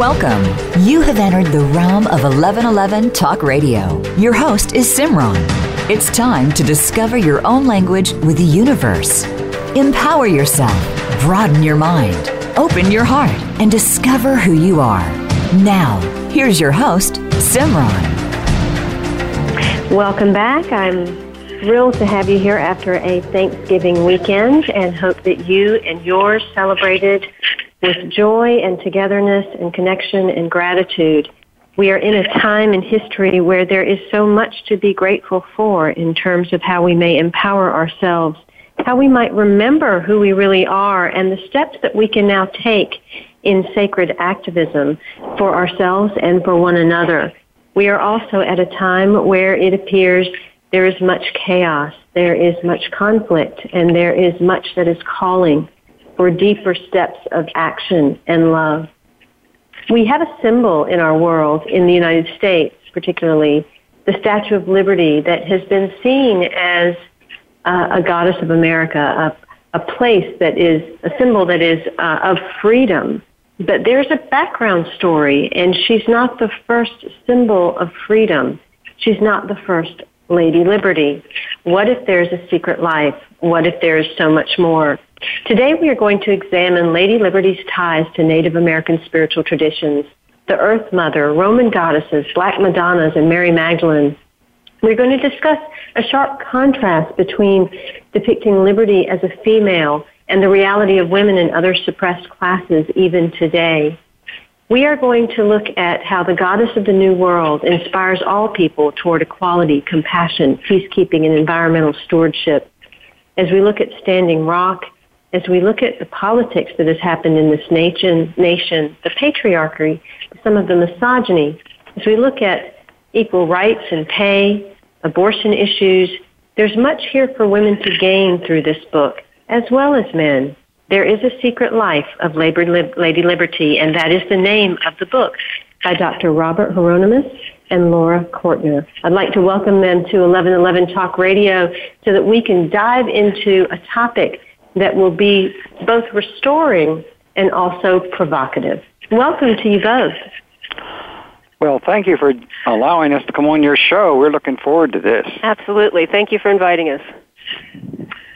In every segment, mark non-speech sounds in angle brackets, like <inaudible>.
Welcome. You have entered the realm of 1111 Talk Radio. Your host is Simran. It's time to discover your own language with the universe. Empower yourself, broaden your mind, open your heart, and discover who you are. Now, here's your host, Simran. Welcome back. I'm thrilled to have you here after a Thanksgiving weekend and hope that you and yours celebrated with joy and togetherness and connection and gratitude. We are in a time in history where there is so much to be grateful for in terms of how we may empower ourselves, how we might remember who we really are, and the steps that we can now take in sacred activism for ourselves and for one another. We are also at a time where it appears there is much chaos, there is much conflict, and there is much that is calling for deeper steps of action and love. We have a symbol in our world, in the United States particularly, the Statue of Liberty that has been seen as uh, a goddess of America, a, a place that is a symbol that is uh, of freedom. But there's a background story, and she's not the first symbol of freedom. She's not the first Lady Liberty. What if there's a secret life? What if there is so much more? Today we are going to examine Lady Liberty's ties to Native American spiritual traditions, the Earth Mother, Roman goddesses, Black Madonnas, and Mary Magdalene. We're going to discuss a sharp contrast between depicting liberty as a female and the reality of women in other suppressed classes even today. We are going to look at how the goddess of the new world inspires all people toward equality, compassion, peacekeeping, and environmental stewardship. As we look at Standing Rock, as we look at the politics that has happened in this nation, nation, the patriarchy, some of the misogyny, as we look at equal rights and pay, abortion issues, there's much here for women to gain through this book, as well as men. There is a Secret Life of Lady Liberty, and that is the name of the book by Dr. Robert Hieronimus and Laura Cortner. I'd like to welcome them to 1111 Talk Radio so that we can dive into a topic that will be both restoring and also provocative. Welcome to you both. Well, thank you for allowing us to come on your show. We're looking forward to this. Absolutely. Thank you for inviting us.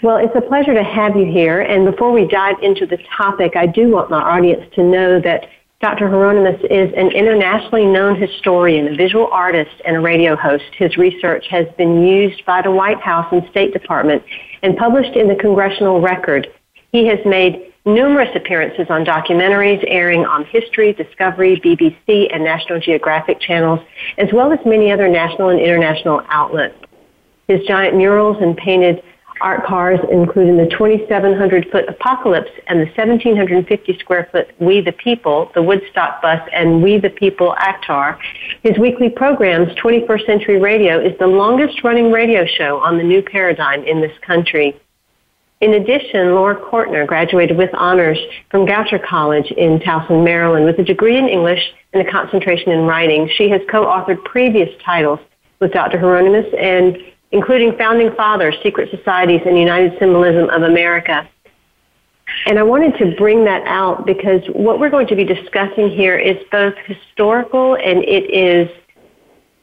Well, it's a pleasure to have you here. And before we dive into the topic, I do want my audience to know that Dr. Hieronimus is an internationally known historian, a visual artist, and a radio host. His research has been used by the White House and State Department and published in the Congressional Record. He has made numerous appearances on documentaries airing on History, Discovery, BBC, and National Geographic channels, as well as many other national and international outlets. His giant murals and painted art cars, including the 2,700 foot Apocalypse and the 1,750 square foot We the People, the Woodstock Bus, and We the People Actar. His weekly programs, 21st Century Radio, is the longest running radio show on the new paradigm in this country. In addition, Laura Cortner graduated with honors from Goucher College in Towson, Maryland, with a degree in English and a concentration in writing. She has co-authored previous titles with Dr. Hieronimus and including Founding Fathers, Secret Societies, and United Symbolism of America. And I wanted to bring that out because what we're going to be discussing here is both historical and it is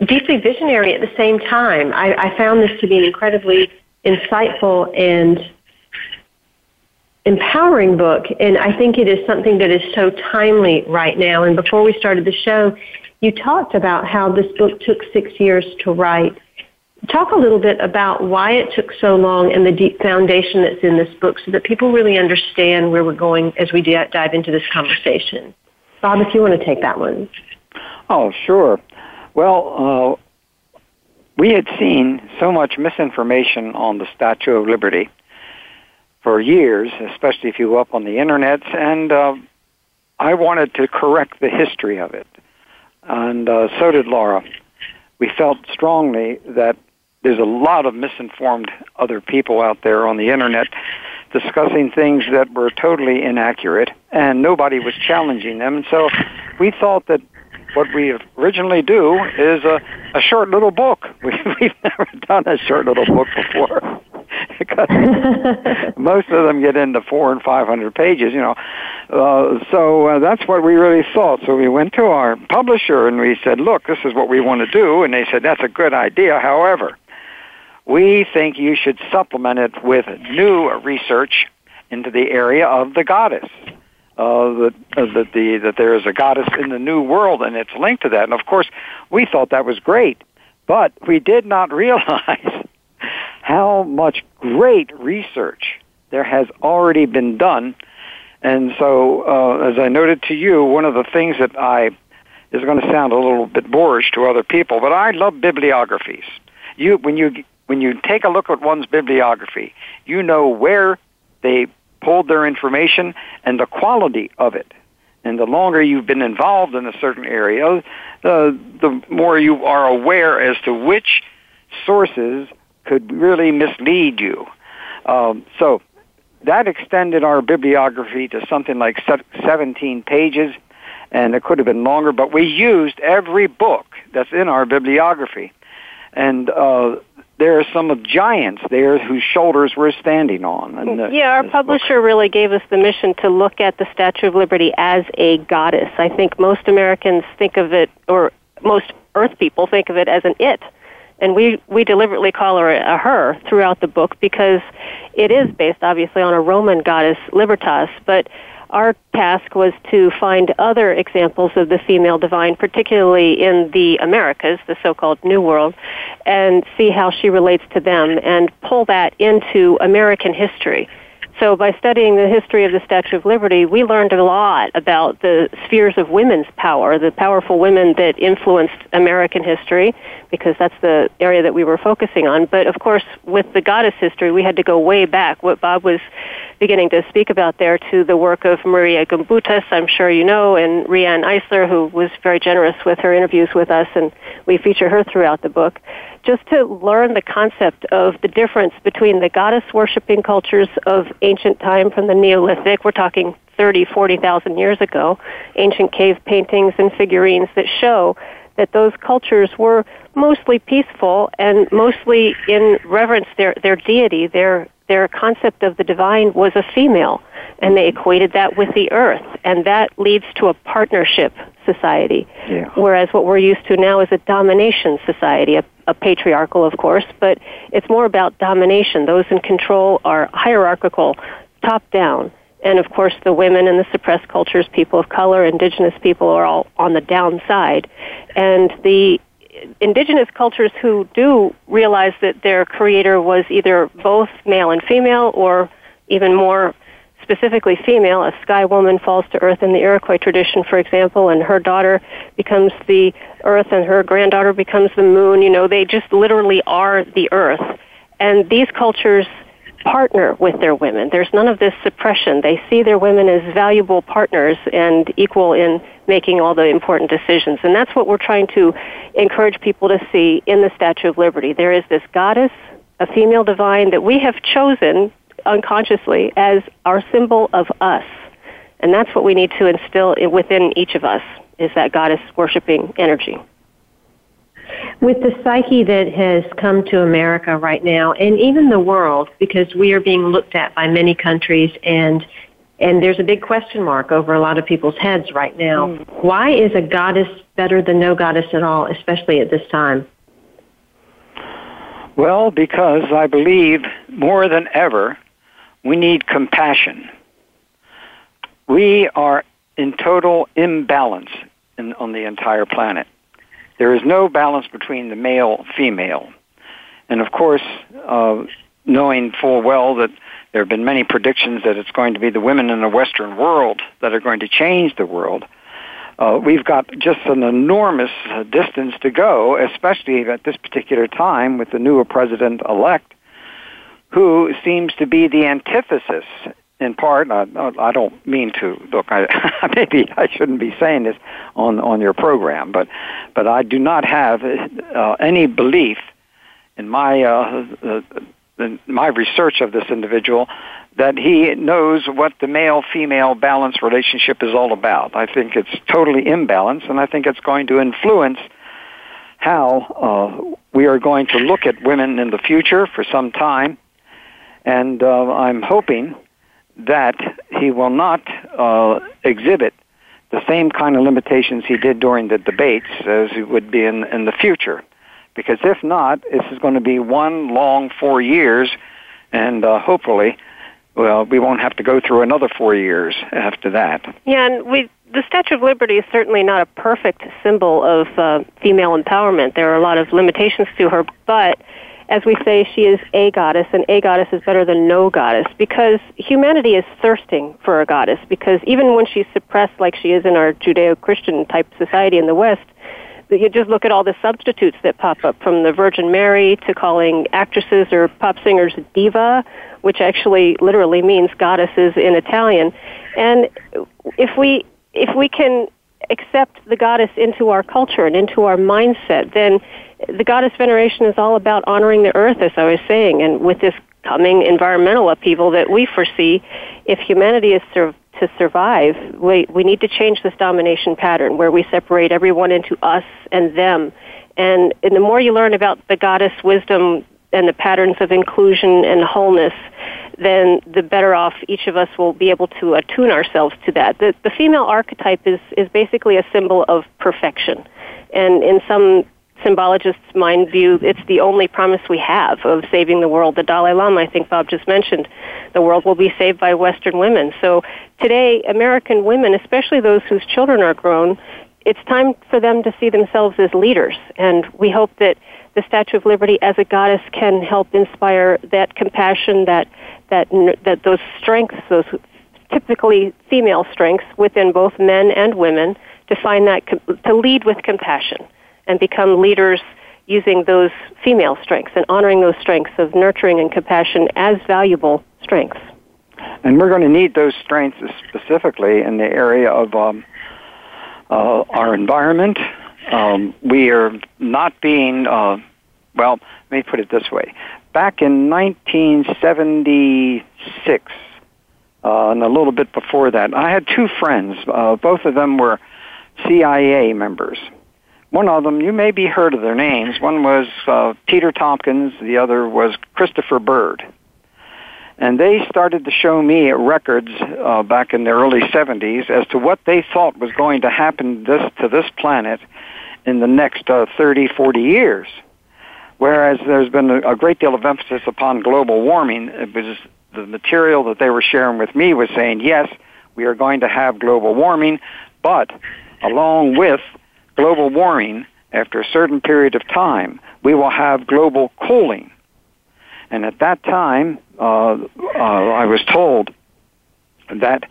deeply visionary at the same time. I, I found this to be an incredibly insightful and empowering book, and I think it is something that is so timely right now. And before we started the show, you talked about how this book took six years to write talk a little bit about why it took so long and the deep foundation that's in this book so that people really understand where we're going as we dive into this conversation. Bob, if you want to take that one. Oh, sure. Well, uh, we had seen so much misinformation on the Statue of Liberty for years, especially if you go up on the internet, and uh, I wanted to correct the history of it. And uh, so did Laura. We felt strongly that there's a lot of misinformed other people out there on the internet discussing things that were totally inaccurate, and nobody was challenging them. And so we thought that what we originally do is a, a short little book. <laughs> We, we've never done a short little book before. <laughs> because <laughs> most of them get into four and five hundred pages, you know. Uh, so uh, that's what we really thought. So we went to our publisher and we said, "Look, this is what we want to do," and they said, "That's a good idea. However, we think you should supplement it with new research into the area of the goddess." Uh, that that the that there is a goddess in the new world, and it's linked to that. And of course, we thought that was great, but we did not <laughs> realize how much great research there has already been done. And so, uh, as I noted to you, one of the things that I is going to sound a little bit boorish to other people, but I love bibliographies. You, when you when you take a look at one's bibliography, you know where they pulled their information and the quality of it. And the longer you've been involved in a certain area, uh, the more you are aware as to which sources could really mislead you. Um, so that extended our bibliography to something like 17 pages, and it could have been longer, but we used every book that's in our bibliography. And uh, there are some of giants there whose shoulders we're standing on. And, uh, yeah, our publisher book. really gave us the mission to look at the Statue of Liberty as a goddess. I think most Americans think of it, or most Earth people think of it as an it and we we deliberately call her a her throughout the book because it is based obviously on a Roman goddess Libertas, but our task was to find other examples of the female divine, particularly in the Americas, the so-called New World, and see how she relates to them and pull that into American history. So by studying the history of the Statue of Liberty, we learned a lot about the spheres of women's power, the powerful women that influenced American history, because that's the area that we were focusing on. But of course, with the goddess history, we had to go way back. What Bob was beginning to speak about there to the work of Maria Gimbutas, I'm sure you know, and Riane Eisler, who was very generous with her interviews with us, and we feature her throughout the book just to learn the concept of the difference between the goddess worshiping cultures of ancient time from the Neolithic, we're talking 30, 40,000 years ago, ancient cave paintings and figurines that show that those cultures were mostly peaceful and mostly in reverence their their deity, their their concept of the divine was a female, and they equated that with the earth, and that leads to a partnership society. Yeah. Whereas what we're used to now is a domination society, a, a patriarchal, of course, but it's more about domination. Those in control are hierarchical, top down. And of course, the women and the suppressed cultures, people of color, indigenous people are all on the downside. And the indigenous cultures who do realize that their creator was either both male and female or even more specifically female, a sky woman falls to earth in the Iroquois tradition, for example, and her daughter becomes the earth and her granddaughter becomes the moon. You know, they just literally are the earth. And these cultures partner with their women. There's none of this suppression. They see their women as valuable partners and equal in making all the important decisions. And that's what we're trying to encourage people to see in the Statue of Liberty. There is this goddess, a female divine that we have chosen unconsciously as our symbol of us. And that's what we need to instill within each of us is that goddess worshiping energy. With the psyche that has come to America right now, and even the world, because we are being looked at by many countries, and and there's a big question mark over a lot of people's heads right now. Mm. Why is a goddess better than no goddess at all, especially at this time? Well, because I believe more than ever, we need compassion. We are in total imbalance in, on the entire planet. There is no balance between the male female. And of course, uh, knowing full well that there have been many predictions that it's going to be the women in the Western world that are going to change the world, uh, we've got just an enormous distance to go, especially at this particular time with the new president elect, who seems to be the antithesis. In part, uh, I don't mean to look. I, <laughs> maybe I shouldn't be saying this on on your program, but but I do not have uh, any belief in my uh, uh, in my research of this individual that he knows what the male female balance relationship is all about. I think it's totally imbalanced, and I think it's going to influence how uh, we are going to look at women in the future for some time. And uh, I'm hoping that he will not uh, exhibit the same kind of limitations he did during the debates as he would be in, in the future. Because if not, this is going to be one long four years, and uh, hopefully well, we won't have to go through another four years after that. Yeah, and we the Statue of Liberty is certainly not a perfect symbol of uh, female empowerment. There are a lot of limitations to her, but as we say, she is a goddess, and a goddess is better than no goddess because humanity is thirsting for a goddess. Because even when she's suppressed, like she is in our Judeo-Christian type society in the West, you just look at all the substitutes that pop up from the Virgin Mary to calling actresses or pop singers diva, which actually literally means goddesses in Italian. And if we if we can accept the goddess into our culture and into our mindset, then the goddess veneration is all about honoring the earth, as I was saying, and with this coming environmental upheaval that we foresee, if humanity is sur- to survive, we, we need to change this domination pattern where we separate everyone into us and them. And, and the more you learn about the goddess wisdom and the patterns of inclusion and wholeness, then the better off each of us will be able to attune ourselves to that. The, the female archetype is, is basically a symbol of perfection. And in some symbologist's mind view, it's the only promise we have of saving the world. The Dalai Lama, I think Bob just mentioned, the world will be saved by Western women. So today, American women, especially those whose children are grown, it's time for them to see themselves as leaders. And we hope that the Statue of Liberty as a goddess can help inspire that compassion, that, that, that those strengths, those typically female strengths within both men and women, to find that, to lead with compassion and become leaders using those female strengths and honoring those strengths of nurturing and compassion as valuable strengths. And we're going to need those strengths specifically in the area of um, uh, our environment. Um, we are not being, uh, well, let me put it this way. Back in 1976, uh, and a little bit before that, I had two friends. Uh, both of them were CIA members. One of them, you may be heard of their names. One was uh, Peter Tompkins, the other was Christopher Bird. And they started to show me records uh, back in the early 70s as to what they thought was going to happen this, to this planet in the next uh, 30, 40 years. Whereas there's been a, a great deal of emphasis upon global warming, it was the material that they were sharing with me was saying, yes, we are going to have global warming, but along with global warming, after a certain period of time, we will have global cooling. And at that time, uh, uh, I was told that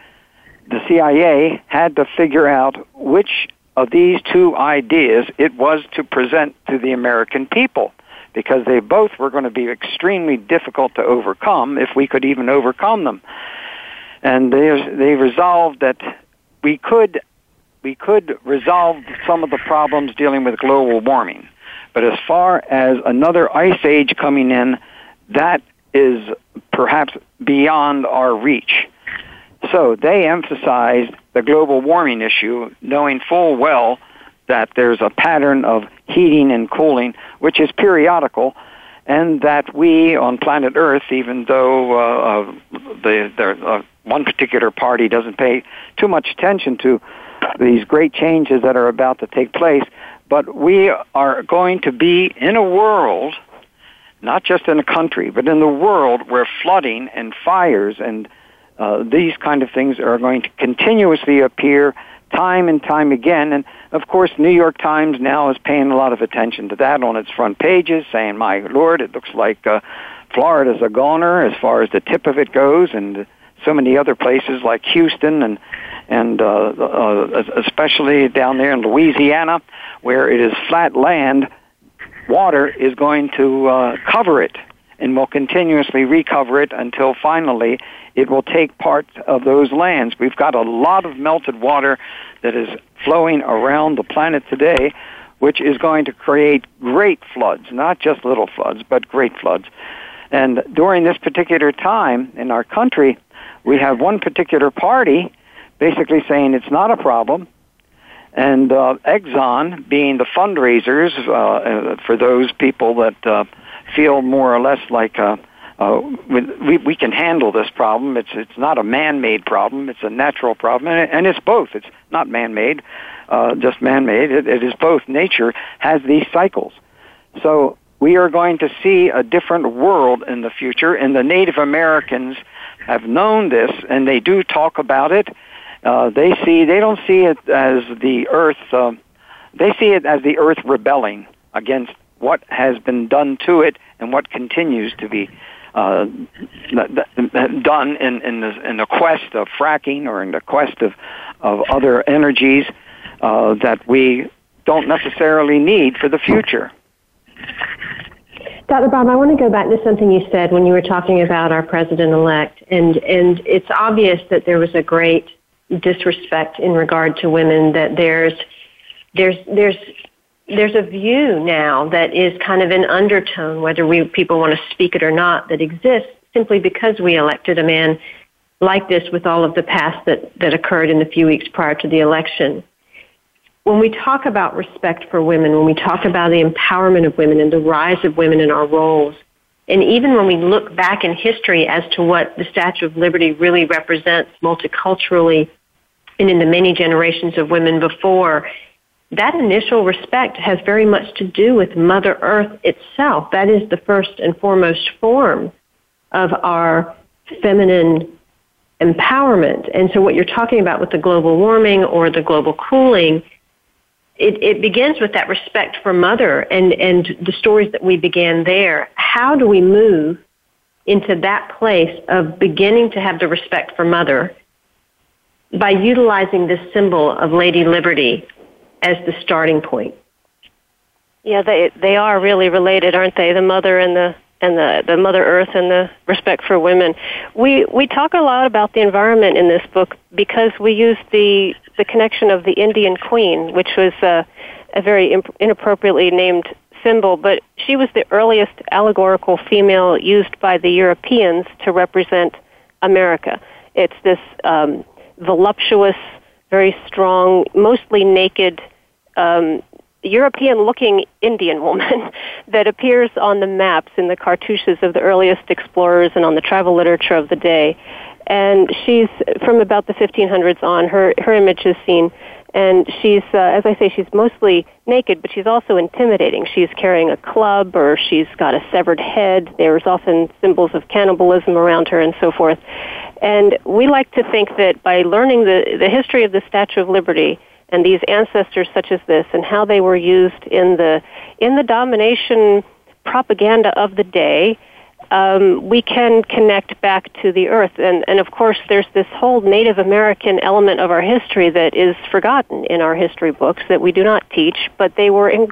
the CIA had to figure out which of these two ideas it was to present to the American people because they both were going to be extremely difficult to overcome if we could even overcome them. And they, they resolved that we could we could resolve some of the problems dealing with global warming. But as far as another ice age coming in, that is perhaps beyond our reach. So they emphasized the global warming issue, knowing full well that there's a pattern of heating and cooling, which is periodical, and that we on planet Earth, even though uh, uh, the, the uh, one particular party doesn't pay too much attention to these great changes that are about to take place. But we are going to be in a world, not just in a country, but in the world where flooding and fires and uh, these kind of things are going to continuously appear time and time again. And of course, New York Times now is paying a lot of attention to that on its front pages, saying, "My Lord, it looks like uh, Florida's a goner as far as the tip of it goes," and so many other places like Houston and and uh, uh, especially down there in Louisiana, where it is flat land, water is going to uh, cover it and will continuously recover it until finally it will take part of those lands. We've got a lot of melted water that is flowing around the planet today, which is going to create great floods, not just little floods, but great floods. And during this particular time in our country, we have one particular party basically saying it's not a problem, and uh, Exxon being the fundraisers uh, uh, for those people that uh, feel more or less like uh, uh, we, we can handle this problem. It's it's not a man-made problem. It's a natural problem, and, and it's both. It's not man-made, uh, just man-made. It, it is both. Nature has these cycles, so we are going to see a different world in the future. And the Native Americans have known this, and they do talk about it. Uh, they see they don't see it as the Earth. Uh, they see it as the Earth rebelling against what has been done to it and what continues to be uh, done in, in, the, in the quest of fracking or in the quest of, of other energies uh, that we don't necessarily need for the future. Dr. Bob, I want to go back to something you said when you were talking about our president-elect, and and it's obvious that there was a great disrespect in regard to women. That there's there's there's there's a view now that is kind of an undertone, whether we people want to speak it or not, that exists simply because we elected a man like this with all of the past that, that occurred in the few weeks prior to the election. When we talk about respect for women, when we talk about the empowerment of women and the rise of women in our roles, and even when we look back in history as to what the Statue of Liberty really represents multiculturally and in the many generations of women before, that initial respect has very much to do with Mother Earth itself. That is the first and foremost form of our feminine empowerment. And so what you're talking about with the global warming or the global cooling, it, it begins with that respect for mother and, and the stories that we began there. How do we move into that place of beginning to have the respect for mother by utilizing this symbol of Lady Liberty as the starting point. Yeah, they they are really related, aren't they? The mother and the and the, the Mother Earth and the respect for women. We we talk a lot about the environment in this book because we use the the connection of the Indian Queen, which was a, a very imp- inappropriately named symbol, but she was the earliest allegorical female used by the Europeans to represent America. It's this um, voluptuous very strong, mostly naked, um, European-looking Indian woman <laughs> that appears on the maps in the cartouches of the earliest explorers and on the travel literature of the day. And she's from about the 1500s on. Her her image is seen, and she's, uh, as I say, she's mostly naked, but she's also intimidating. She's carrying a club, or she's got a severed head. There's often symbols of cannibalism around her, and so forth. And we like to think that by learning the, the history of the Statue of Liberty and these ancestors such as this and how they were used in the, in the domination propaganda of the day, um, we can connect back to the earth. And, and of course, there's this whole Native American element of our history that is forgotten in our history books that we do not teach, but they were in,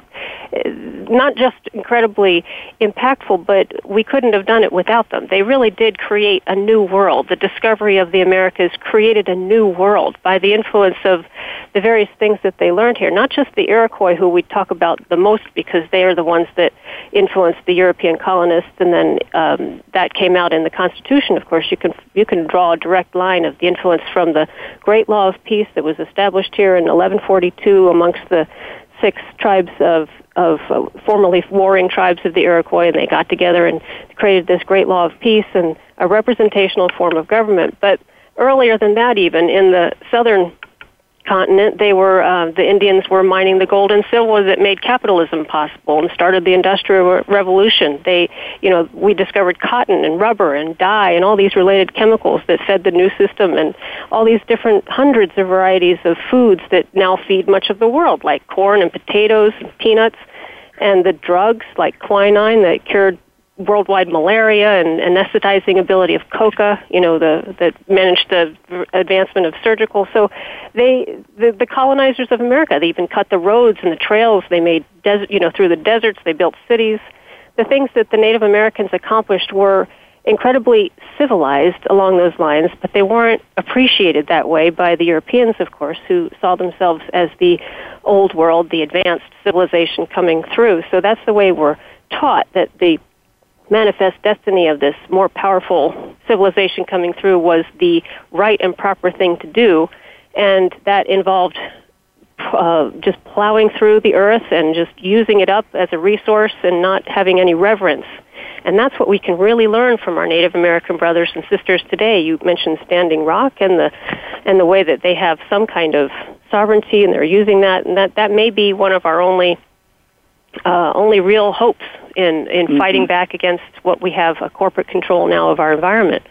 not just incredibly impactful, but we couldn't have done it without them. They really did create a new world. The discovery of the Americas created a new world by the influence of the various things that they learned here. Not just the Iroquois, who we talk about the most because they are the ones that influenced the European colonists, and then um, that came out in the Constitution. Of course, you can you can draw a direct line of the influence from the Great Law of Peace that was established here in 1142 amongst the six tribes of of uh, formerly warring tribes of the Iroquois, and they got together and created this great law of peace and a representational form of government. But earlier than that, even in the southern continent, they were uh, the Indians were mining the gold and silver that made capitalism possible and started the industrial revolution. They, you know, we discovered cotton and rubber and dye and all these related chemicals that fed the new system and all these different hundreds of varieties of foods that now feed much of the world, like corn and potatoes and peanuts, and the drugs like quinine that cured worldwide malaria and anesthetizing ability of coca, you know, the, that managed the advancement of surgical. So they, the, the colonizers of America, they even cut the roads and the trails. They made desert, you know, through the deserts. They built cities. The things that the Native Americans accomplished were incredibly civilized along those lines, but they weren't appreciated that way by the Europeans, of course, who saw themselves as the old world, the advanced civilization coming through. So that's the way we're taught that the manifest destiny of this more powerful civilization coming through was the right and proper thing to do, and that involved uh, just plowing through the earth and just using it up as a resource and not having any reverence. And that's what we can really learn from our Native American brothers and sisters today. You mentioned Standing Rock and the and the way that they have some kind of sovereignty and they're using that and that that may be one of our only uh, only real hopes in in mm-hmm. fighting back against what we have a corporate control now of our environment.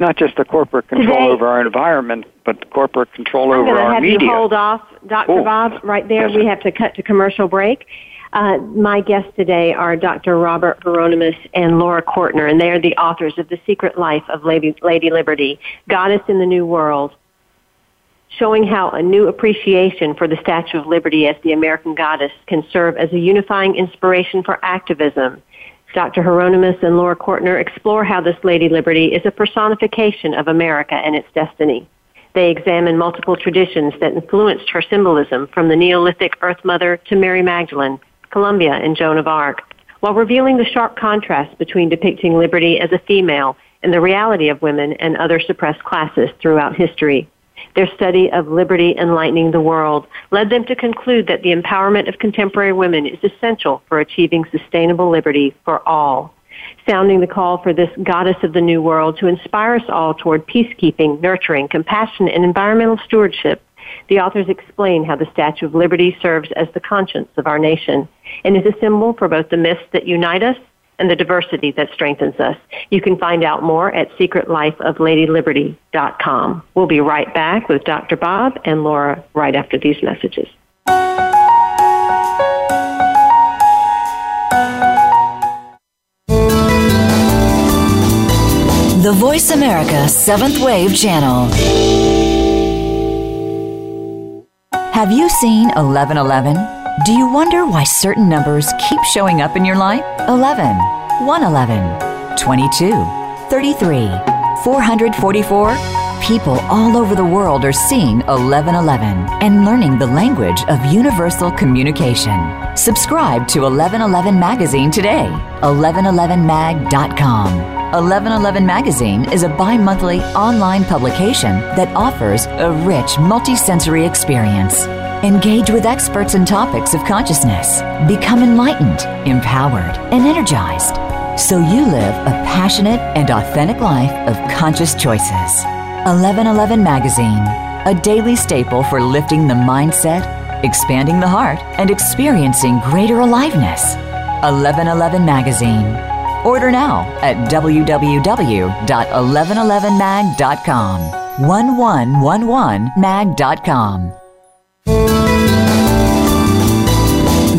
Not just the corporate control Today, over our environment, but corporate control I'm over our have media. You hold off, Dr. Bob. Right there, yes, we have to cut to commercial break. Uh, my guests today are Dr. Robert Hieronimus and Laura Cortner, and they are the authors of The Secret Life of Lady, Lady Liberty, Goddess in the New World, showing how a new appreciation for the Statue of Liberty as the American goddess can serve as a unifying inspiration for activism. Dr. Hieronimus and Laura Cortner explore how this Lady Liberty is a personification of America and its destiny. They examine multiple traditions that influenced her symbolism from the Neolithic Earth Mother to Mary Magdalene, Columbia, and Joan of Arc, while revealing the sharp contrast between depicting liberty as a female and the reality of women and other suppressed classes throughout history. Their study of liberty enlightening the world led them to conclude that the empowerment of contemporary women is essential for achieving sustainable liberty for all. Sounding the call for this goddess of the new world to inspire us all toward peacekeeping, nurturing, compassion, and environmental stewardship, the authors explain how the Statue of Liberty serves as the conscience of our nation and is a symbol for both the myths that unite us and the diversity that strengthens us. You can find out more at secretlifeofladyliberty.com. We'll be right back with Dr. Bob and Laura right after these messages. The Voice America Seventh Wave Channel. Have you seen 1111? Do you wonder why certain numbers keep showing up in your life? 11, 111, 22, 33, 444? People all over the world are seeing 1111 and learning the language of universal communication. Subscribe to 1111 Magazine today. 1111mag.com. 1111 Magazine is a bi monthly online publication that offers a rich multisensory experience Engage with experts and topics of consciousness. Become enlightened, empowered, and energized so you live a passionate and authentic life of conscious choices. 1111 Magazine, a daily staple for lifting the mindset, expanding the heart, and experiencing greater aliveness. 1111 Magazine. Order now at www.1111mag.com. 1111mag.com.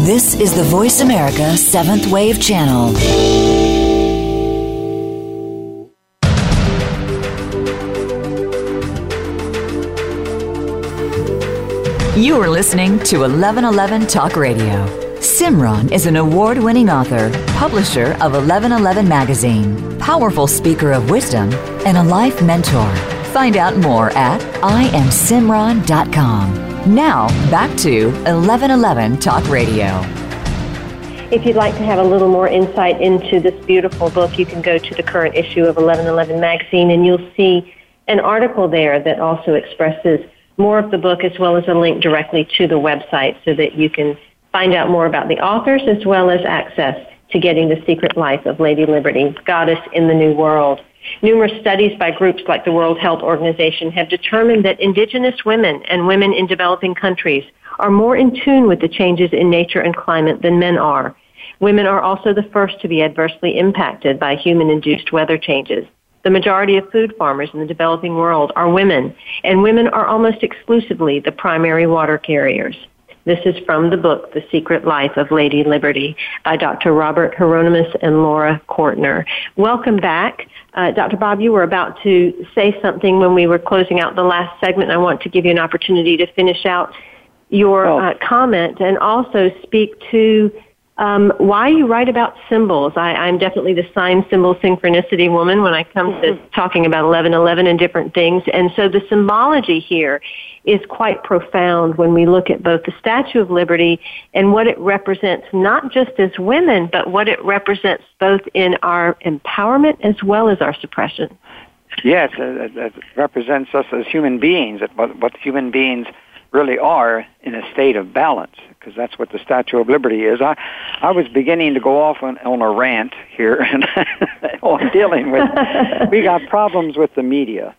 This is the Voice America Seventh Wave Channel. You are listening to 1111 Talk Radio. Simran is an award winning author, publisher of 1111 Magazine, powerful speaker of wisdom, and a life mentor. Find out more at IamSimran.com. Now, back to 1111 Talk Radio. If you'd like to have a little more insight into this beautiful book, you can go to the current issue of 1111 magazine and you'll see an article there that also expresses more of the book as well as a link directly to the website so that you can find out more about the authors as well as access to getting the secret life of Lady Liberty, Goddess in the New World. Numerous studies by groups like the World Health Organization have determined that indigenous women and women in developing countries are more in tune with the changes in nature and climate than men are. Women are also the first to be adversely impacted by human-induced weather changes. The majority of food farmers in the developing world are women, and women are almost exclusively the primary water carriers. This is from the book, The Secret Life of Lady Liberty by Dr. Robert Hieronimus and Laura Cortner. Welcome back. Uh, Dr. Bob, you were about to say something when we were closing out the last segment. I want to give you an opportunity to finish out your oh. uh, comment and also speak to um, why you write about symbols. I, I'm definitely the sign symbol synchronicity woman when I come to mm-hmm. talking about 1111 and different things. And so the symbology here is quite profound when we look at both the Statue of Liberty and what it represents, not just as women, but what it represents both in our empowerment as well as our suppression. Yes, it, it represents us as human beings, what, what human beings really are in a state of balance because that's what the Statue of Liberty is. I, I was beginning to go off on, on a rant here <laughs> and on dealing with. <laughs> we got problems with the media,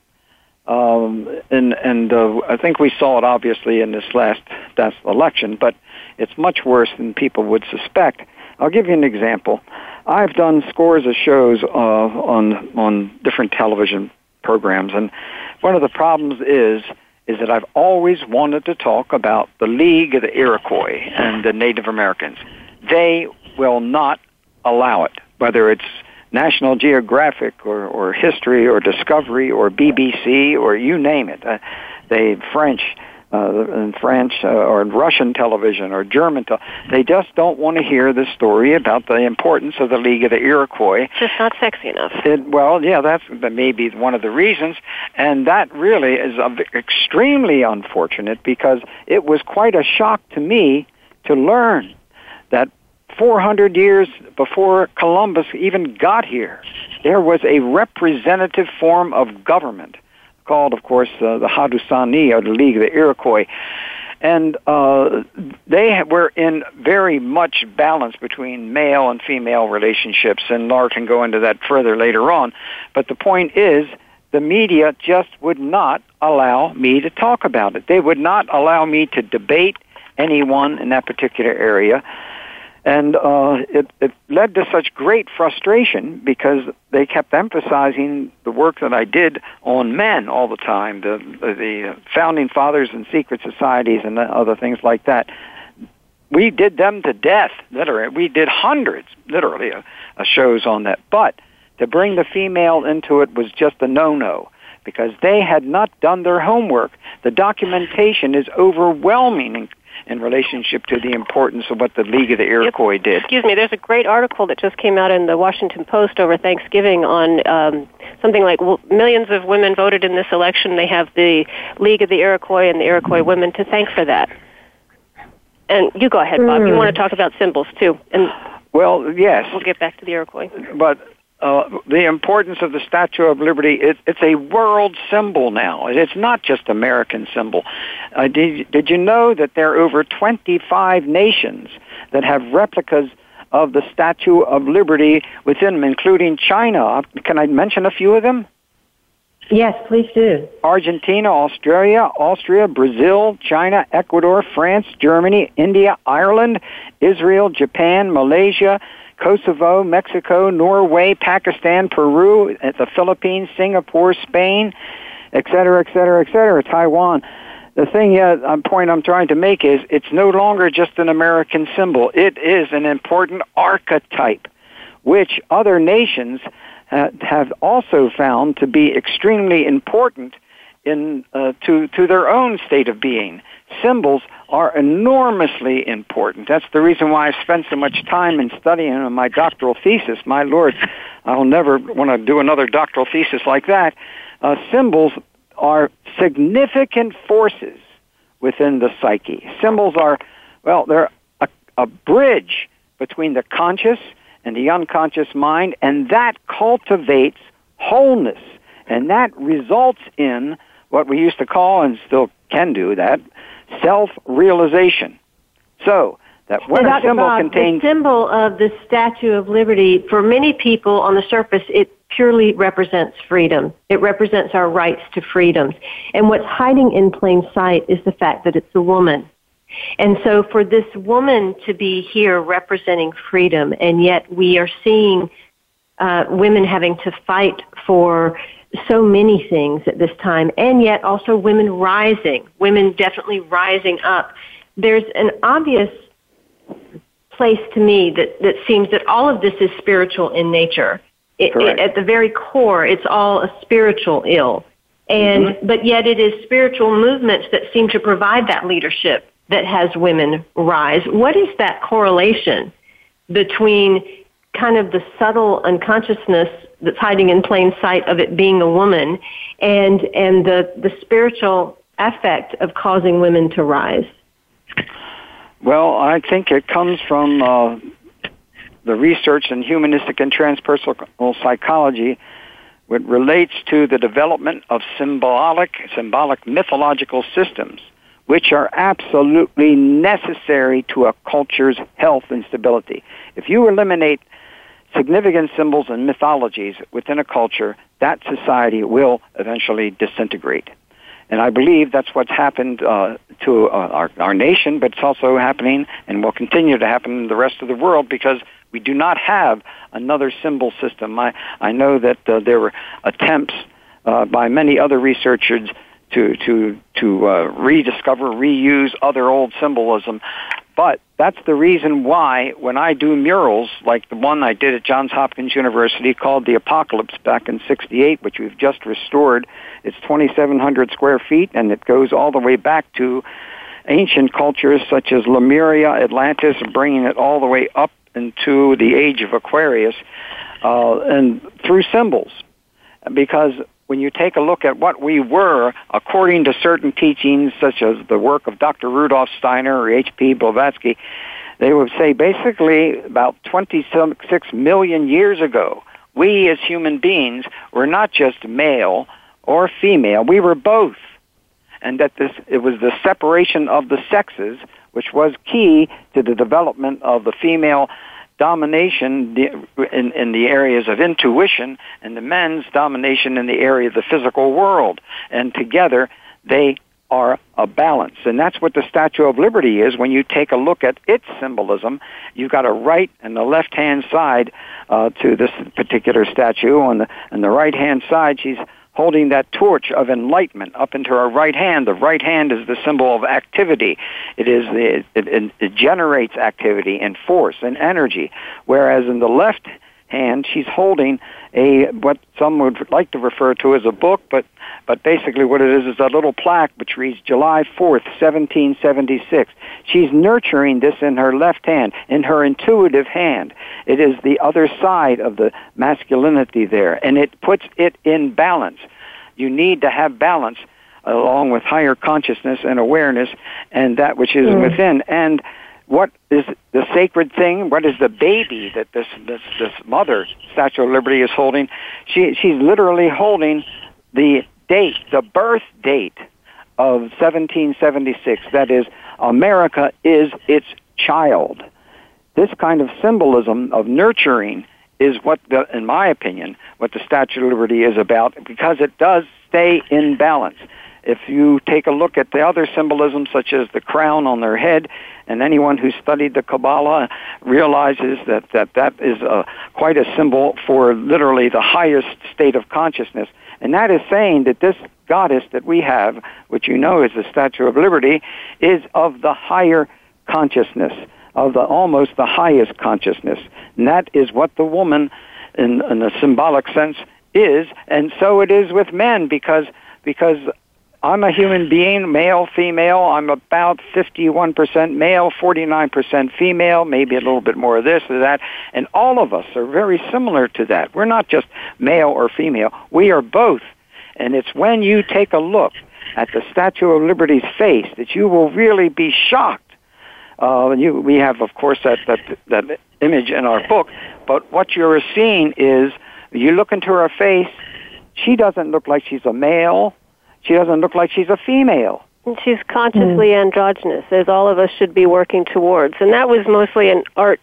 um, and and uh, I think we saw it obviously in this last last election, but it's much worse than people would suspect. I'll give you an example. I've done scores of shows uh, on on different television programs, and one of the problems is is that I've always wanted to talk about the League of the Iroquois and the Native Americans. They will not allow it, whether it's National Geographic or, or History or Discovery or BBC or you name it. Uh, they French uh, in French uh, or in Russian television or German. Te- they just don't want to hear the story about the importance of the League of the Iroquois. It's just not sexy enough. It, well, yeah, that's maybe one of the reasons, and that really is extremely unfortunate because it was quite a shock to me to learn that 400 years before Columbus even got here, there was a representative form of government called, of course, uh, the Haudenosaunee, or the League of the Iroquois. And uh, they were in very much balance between male and female relationships, and Laura can go into that further later on. But the point is, the media just would not allow me to talk about it. They would not allow me to debate anyone in that particular area. And uh, it, it led to such great frustration because they kept emphasizing the work that I did on men all the time, the, the founding fathers and secret societies and other things like that. We did them to death, literally. We did hundreds, literally, of, of shows on that. But to bring the female into it was just a no-no because they had not done their homework. The documentation is overwhelming in relationship to the importance of what the League of the Iroquois yep. did. Excuse me, there's a great article that just came out in the Washington Post over Thanksgiving on um, something like well, millions of women voted in this election. They have the League of the Iroquois and the Iroquois women to thank for that. And you go ahead, Bob. Mm. You hmm. want to talk about symbols too, and well, yes, we'll get back to the Iroquois. But uh, the importance of the Statue of Liberty. It, it's a world symbol now. It's not just American symbol. Uh, did, did you know that there are over 25 nations that have replicas of the Statue of Liberty within them, including China? Can I mention a few of them? Yes, please do. Argentina, Australia, Austria, Brazil, China, Ecuador, France, Germany, India, Ireland, Israel, Japan, Malaysia, Kosovo, Mexico, Norway, Pakistan, Peru, the Philippines, Singapore, Spain, et cetera, et cetera, et cetera, Taiwan. The thing, yeah, uh, point I'm trying to make is it's no longer just an American symbol. It is an important archetype, which other nations uh, have also found to be extremely important in uh, to to their own state of being. Symbols are enormously important. That's the reason why I spent so much time in studying in my doctoral thesis. My Lord, I'll never want to do another doctoral thesis like that. Uh, symbols are significant forces within the psyche. Symbols are, well, they're a, a bridge between the conscious and the unconscious mind, and that cultivates wholeness. And that results in what we used to call, and still can do that, self-realization. So, that when a symbol Bob, contains... The symbol of the Statue of Liberty, for many people on the surface, it purely represents freedom. It represents our rights to freedoms. And what's hiding in plain sight is the fact that it's a woman. And so for this woman to be here representing freedom, and yet we are seeing uh, women having to fight for so many things at this time, and yet also women rising, women definitely rising up there's an obvious place to me that, that seems that all of this is spiritual in nature. It, it, at the very core, it's all a spiritual ill. And, mm-hmm. but yet it is spiritual movements that seem to provide that leadership that has women rise. What is that correlation between kind of the subtle unconsciousness that's hiding in plain sight of it being a woman and, and the, the spiritual effect of causing women to rise? Well, I think it comes from uh, the research in humanistic and transpersonal psychology which relates to the development of symbolic, symbolic mythological systems, which are absolutely necessary to a culture's health and stability. If you eliminate significant symbols and mythologies within a culture, that society will eventually disintegrate. And I believe that's what's happened uh, to uh, our, our nation, but it's also happening and will continue to happen in the rest of the world because we do not have another symbol system. I, I know that uh, there were attempts uh, by many other researchers to to to uh, rediscover, reuse other old symbolism. But that's the reason why when I do murals like the one I did at Johns Hopkins University called The Apocalypse back in 68, which we've just restored, it's 2,700 square feet and it goes all the way back to ancient cultures such as Lemuria, Atlantis, bringing it all the way up into the age of Aquarius, uh, and through symbols. Because when you take a look at what we were, according to certain teachings, such as the work of Dr. Rudolf Steiner or H.P. Blavatsky, they would say basically about 26 million years ago, we as human beings were not just male or female, we were both. And that this, it was the separation of the sexes which was key to the development of the female domination in, in the areas of intuition and the men's domination in the area of the physical world. And together, they are a balance. And that's what the Statue of Liberty is when you take a look at its symbolism. You've got a right and the left hand side uh, to this particular statue. On the, on the right hand side, she's holding that torch of enlightenment up into her right hand. The right hand is the symbol of activity. It is the, it, it generates activity and force and energy. Whereas in the left hand, she's holding a what some would like to refer to as a book, but but basically what it is is a little plaque which reads July 4th, 1776. She's nurturing this in her left hand, in her intuitive hand. It is the other side of the masculinity there, and it puts it in balance. You need to have balance along with higher consciousness and awareness and that which is mm. within. And what is the sacred thing? What is the baby that this this this mother Statue of Liberty is holding? She she's literally holding the date, the birth date of 1776. That is, America is its child. This kind of symbolism of nurturing is what, the, in my opinion, what the Statue of Liberty is about because it does stay in balance. If you take a look at the other symbolism, such as the crown on their head, and anyone who studied the Kabbalah realizes that that, that is a, quite a symbol for literally the highest state of consciousness. And that is saying that this goddess that we have, which you know is the Statue of Liberty, is of the higher consciousness, of the almost the highest consciousness. And that is what the woman, in, in a symbolic sense, is. And so it is with men because because I'm a human being, male, female. I'm about 51% male, 49% female, maybe a little bit more of this or that. And all of us are very similar to that. We're not just male or female. We are both. And it's when you take a look at the Statue of Liberty's face that you will really be shocked. Uh, you, we have, of course, that, that, that image in our book. But what you're seeing is you look into her face, she doesn't look like she's a male she doesn't look like she's a female. She's consciously mm. androgynous, as all of us should be working towards. And that was mostly an art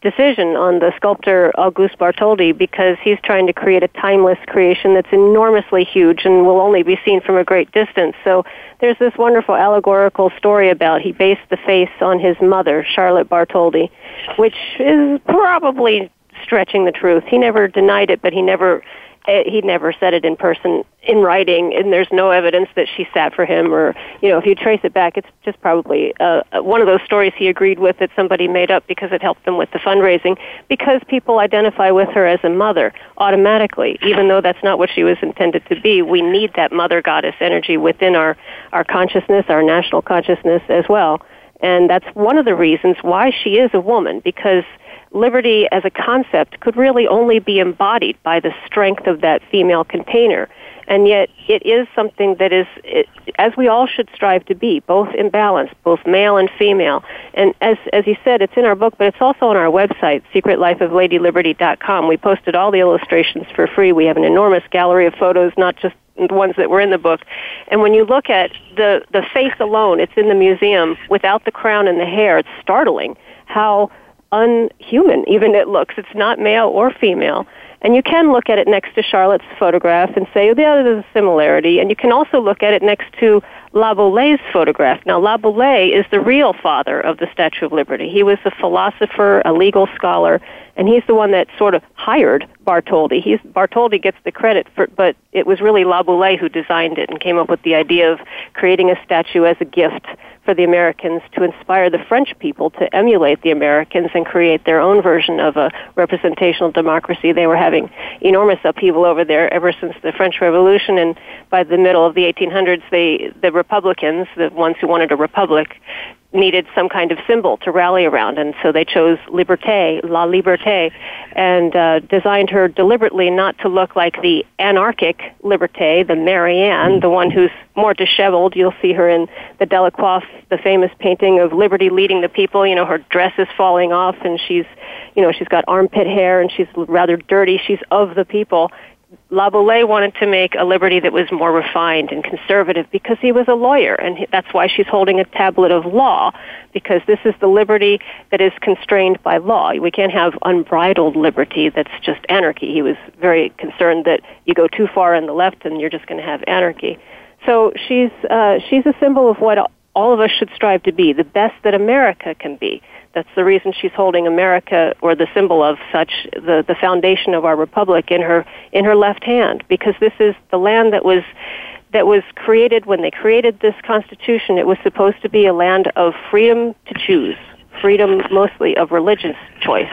decision on the sculptor Auguste Bartholdi because he's trying to create a timeless creation that's enormously huge and will only be seen from a great distance. So there's this wonderful allegorical story about he based the face on his mother, Charlotte Bartholdi, which is probably stretching the truth. He never denied it, but he never he never said it in person in writing and there's no evidence that she sat for him or you know if you trace it back it's just probably uh, one of those stories he agreed with that somebody made up because it helped them with the fundraising because people identify with her as a mother automatically. Even though that's not what she was intended to be we need that mother goddess energy within our our consciousness our national consciousness as well. And that's one of the reasons why she is a woman because liberty as a concept could really only be embodied by the strength of that female container. And yet, it is something that is, it, as we all should strive to be, both in balance, both male and female. And as as you said, it's in our book, but it's also on our website, secretlifeofladyliberty.com. We posted all the illustrations for free. We have an enormous gallery of photos, not just the ones that were in the book. And when you look at the the face alone, it's in the museum without the crown and the hair. It's startling how unhuman even it looks. It's not male or female. And you can look at it next to Charlotte's photograph and say, oh, yeah, there's a similarity. And you can also look at it next to Laboulaye's photograph. Now, Laboulaye is the real father of the Statue of Liberty. He was a philosopher, a legal scholar, and he's the one that sort of hired Bartholdi. He's, Bartholdi gets the credit for, but it was really Laboulaye who designed it and came up with the idea of creating a statue as a gift for the Americans to inspire the French people to emulate the Americans and create their own version of a representational democracy. They were having enormous upheaval over there ever since the French Revolution, and by the middle of the 1800s, they, the Republicans, the ones who wanted a republic, needed some kind of symbol to rally around, and so they chose Liberté, La Liberté, and uh, designed her deliberately not to look like the anarchic Liberté, the Marianne, the one who's more disheveled. You'll see her in the Delacroix, the famous painting of Liberty leading the people. You know, her dress is falling off, and she's, you know, she's got armpit hair, and she's rather dirty. She's of the people, Laboulaye wanted to make a liberty that was more refined and conservative because he was a lawyer, and that's why she's holding a tablet of law, because this is the liberty that is constrained by law. We can't have unbridled liberty that's just anarchy. He was very concerned that you go too far on the left and you're just going to have anarchy. So she's uh, she's a symbol of what all of us should strive to be, the best that America can be. That's the reason she's holding America, or the symbol of such, the, the foundation of our republic in her in her left hand, because this is the land that was that was created when they created this Constitution. It was supposed to be a land of freedom to choose, freedom mostly of religious choice.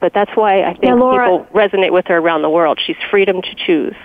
But that's why I think Laura, people resonate with her around the world. She's freedom to choose.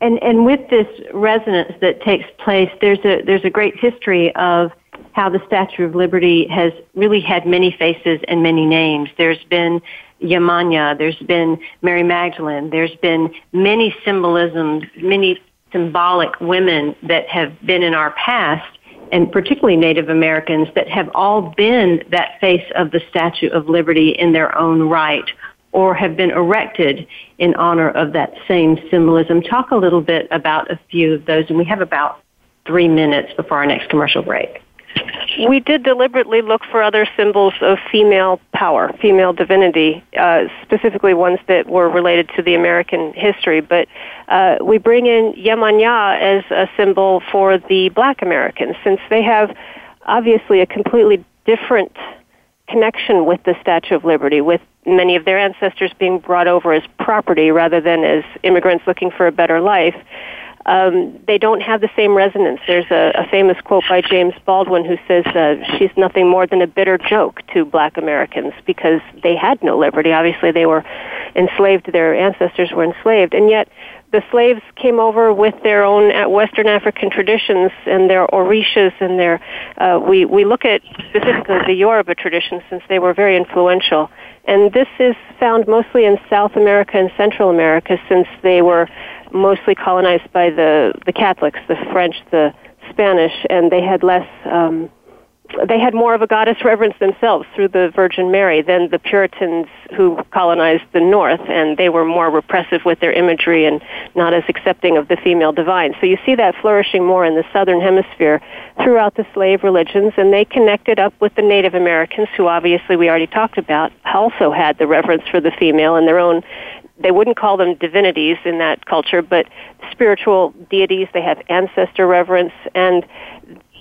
And and with this resonance that takes place, there's a there's a great history of how the Statue of Liberty has really had many faces and many names. There's been Yamanya, there's been Mary Magdalene, there's been many symbolisms, many symbolic women that have been in our past, and particularly Native Americans, that have all been that face of the Statue of Liberty in their own right or have been erected in honor of that same symbolism. Talk a little bit about a few of those, and we have about three minutes before our next commercial break. We did deliberately look for other symbols of female power, female divinity, uh, specifically ones that were related to the American history. But uh, we bring in Yamanya as a symbol for the black Americans, since they have obviously a completely different connection with the Statue of Liberty, with many of their ancestors being brought over as property rather than as immigrants looking for a better life. Um, they don't have the same resonance. There's a, a famous quote by James Baldwin who says uh, she's nothing more than a bitter joke to black Americans because they had no liberty. Obviously, they were enslaved, their ancestors were enslaved, and yet the slaves came over with their own uh, Western African traditions and their orishas and their. Uh, we we look at specifically the Yoruba tradition since they were very influential, and this is found mostly in South America and Central America since they were mostly colonized by the the Catholics, the French, the Spanish, and they had less. Um, they had more of a goddess reverence themselves through the Virgin Mary than the Puritans who colonized the North, and they were more repressive with their imagery and not as accepting of the female divine. So you see that flourishing more in the Southern Hemisphere throughout the slave religions, and they connected up with the Native Americans, who obviously we already talked about, also had the reverence for the female and their own they wouldn't call them divinities in that culture, but spiritual deities. They have ancestor reverence, and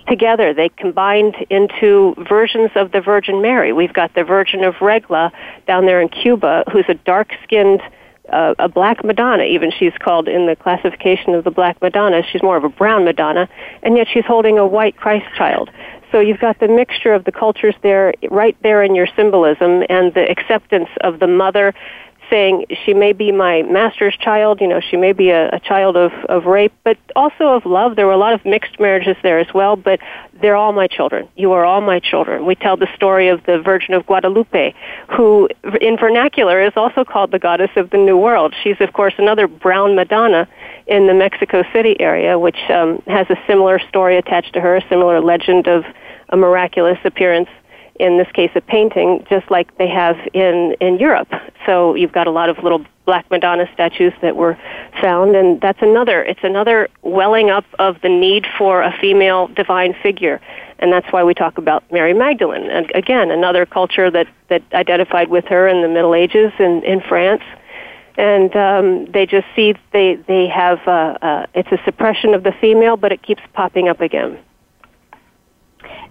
together. They combined into versions of the Virgin Mary. We've got the Virgin of Regla down there in Cuba, who's a dark skinned uh, a black Madonna. Even she's called in the classification of the black Madonna. She's more of a brown Madonna, and yet she's holding a white Christ child. So you've got the mixture of the cultures there, right there in your symbolism, and the acceptance of the mother saying she may be my master's child, you know, she may be a, a child of, of rape, but also of love. There were a lot of mixed marriages there as well, but they're all my children. You are all my children. We tell the story of the Virgin of Guadalupe, who in vernacular is also called the goddess of the New World. She's, of course, another brown Madonna in the Mexico City area, which um, has a similar story attached to her, a similar legend of a miraculous appearance in this case a painting, just like they have in, in Europe. So you've got a lot of little Black Madonna statues that were found, and that's another, it's another welling up of the need for a female divine figure. And that's why we talk about Mary Magdalene. And again, another culture that, that identified with her in the Middle Ages in, in France. And um, they just see they, they have, uh, uh, it's a suppression of the female, but it keeps popping up again.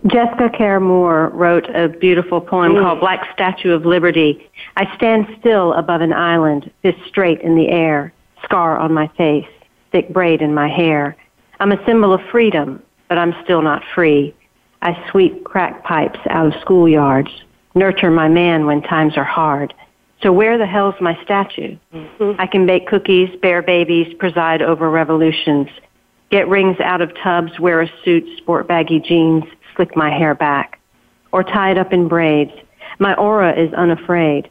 Jessica Care Moore wrote a beautiful poem mm. called Black Statue of Liberty. I stand still above an island, fist straight in the air, scar on my face, thick braid in my hair. I'm a symbol of freedom, but I'm still not free. I sweep crack pipes out of schoolyards, nurture my man when times are hard. So where the hell's my statue? Mm-hmm. I can bake cookies, bear babies, preside over revolutions, get rings out of tubs, wear a suit, sport baggy jeans, slick my hair back, or tie it up in braids. My aura is unafraid.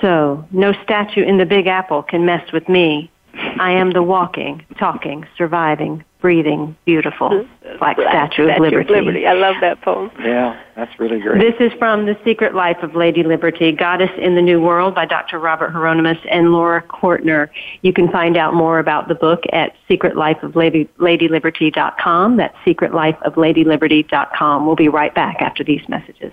So, no statue in the Big Apple can mess with me. I am the walking, talking, surviving, breathing, beautiful Black, Black Statue, of, Liberty. of Liberty. I love that poem. Yeah, that's really great. This is from The Secret Life of Lady Liberty, Goddess in the New World by Dr. Robert Hieronimus and Laura Cortner. You can find out more about the book at secretlifeofladyliberty.com. That's secretlifeofladyliberty.com. We'll be right back after these messages.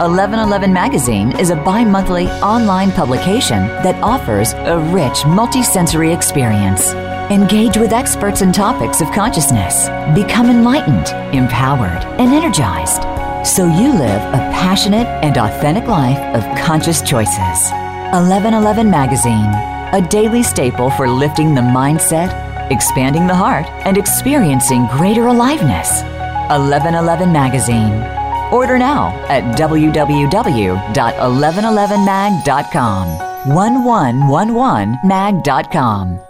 1111 Magazine is a bi monthly online publication that offers a rich multisensory experience. Engage with experts and topics of consciousness. Become enlightened, empowered, and energized so you live a passionate and authentic life of conscious choices. 1111 Magazine, a daily staple for lifting the mindset, expanding the heart, and experiencing greater aliveness. 1111 Magazine Order now at www.1111mag.com. 1111mag.com.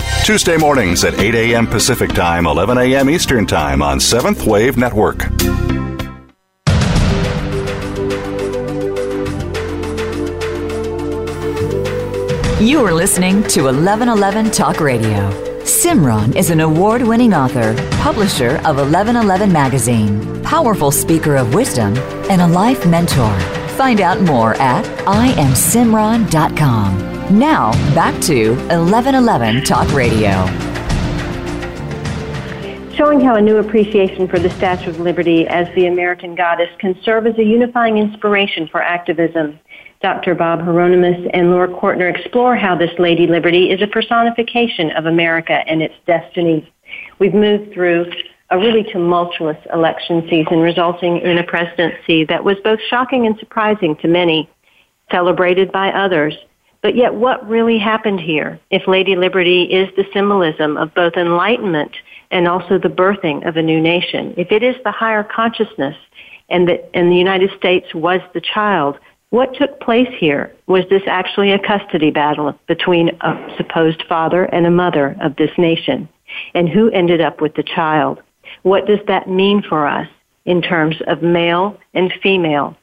Radio, Tuesday mornings at 8 a.m. Pacific Time, 11 a.m. Eastern Time on Seventh Wave Network. You are listening to 1111 Talk Radio. Simran is an award winning author, publisher of 1111 Magazine, powerful speaker of wisdom, and a life mentor. Find out more at IamSimran.com. Now, back to 1111 Talk Radio. Showing how a new appreciation for the Statue of Liberty as the American goddess can serve as a unifying inspiration for activism. Dr. Bob Hieronimus and Laura Cortner explore how this Lady Liberty is a personification of America and its destiny. We've moved through a really tumultuous election season resulting in a presidency that was both shocking and surprising to many, celebrated by others. But yet, what really happened here? If Lady Liberty is the symbolism of both enlightenment and also the birthing of a new nation. If it is the higher consciousness and the, and the United States was the child, what took place here? Was this actually a custody battle between a supposed father and a mother of this nation? And who ended up with the child? What does that mean for us in terms of male and female,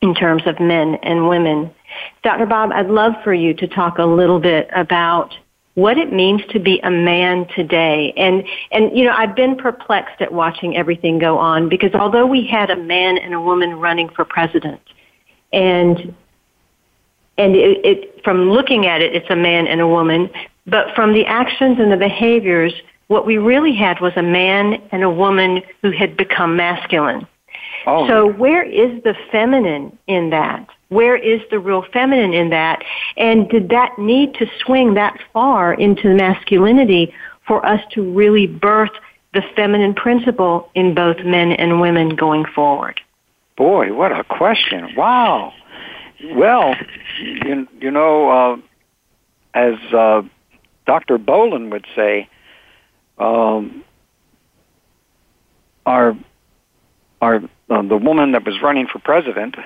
in terms of men and women? Dr. Bob, I'd love for you to talk a little bit about what it means to be a man today. And, and, you know, I've been perplexed at watching everything go on because although we had a man and a woman running for president, and, and it, it, from looking at it, it's a man and a woman, but from the actions and the behaviors, what we really had was a man and a woman who had become masculine. Oh. So where is the feminine in that? Where is the real feminine in that? And did that need to swing that far into masculinity for us to really birth the feminine principle in both men and women going forward? Boy, what a question. Wow. Well, you, you know, uh, as uh, Dr. Bolen would say, um, our our uh, the woman that was running for president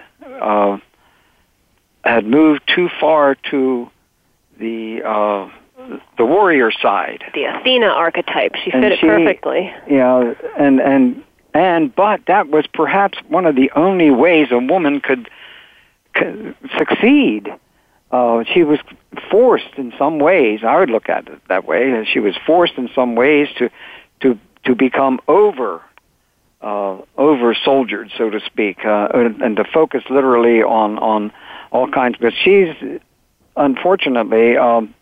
uh, had moved too far to the uh, the warrior side. The Athena archetype. She and fit it perfectly. Yeah, and and and but that was perhaps one of the only ways a woman could, could succeed. Uh, she was forced in some ways. I would look at it that way. She was forced in some ways to to to become over uh, over soldiered, so to speak, uh, and to focus literally on on all kinds. But she's unfortunately um,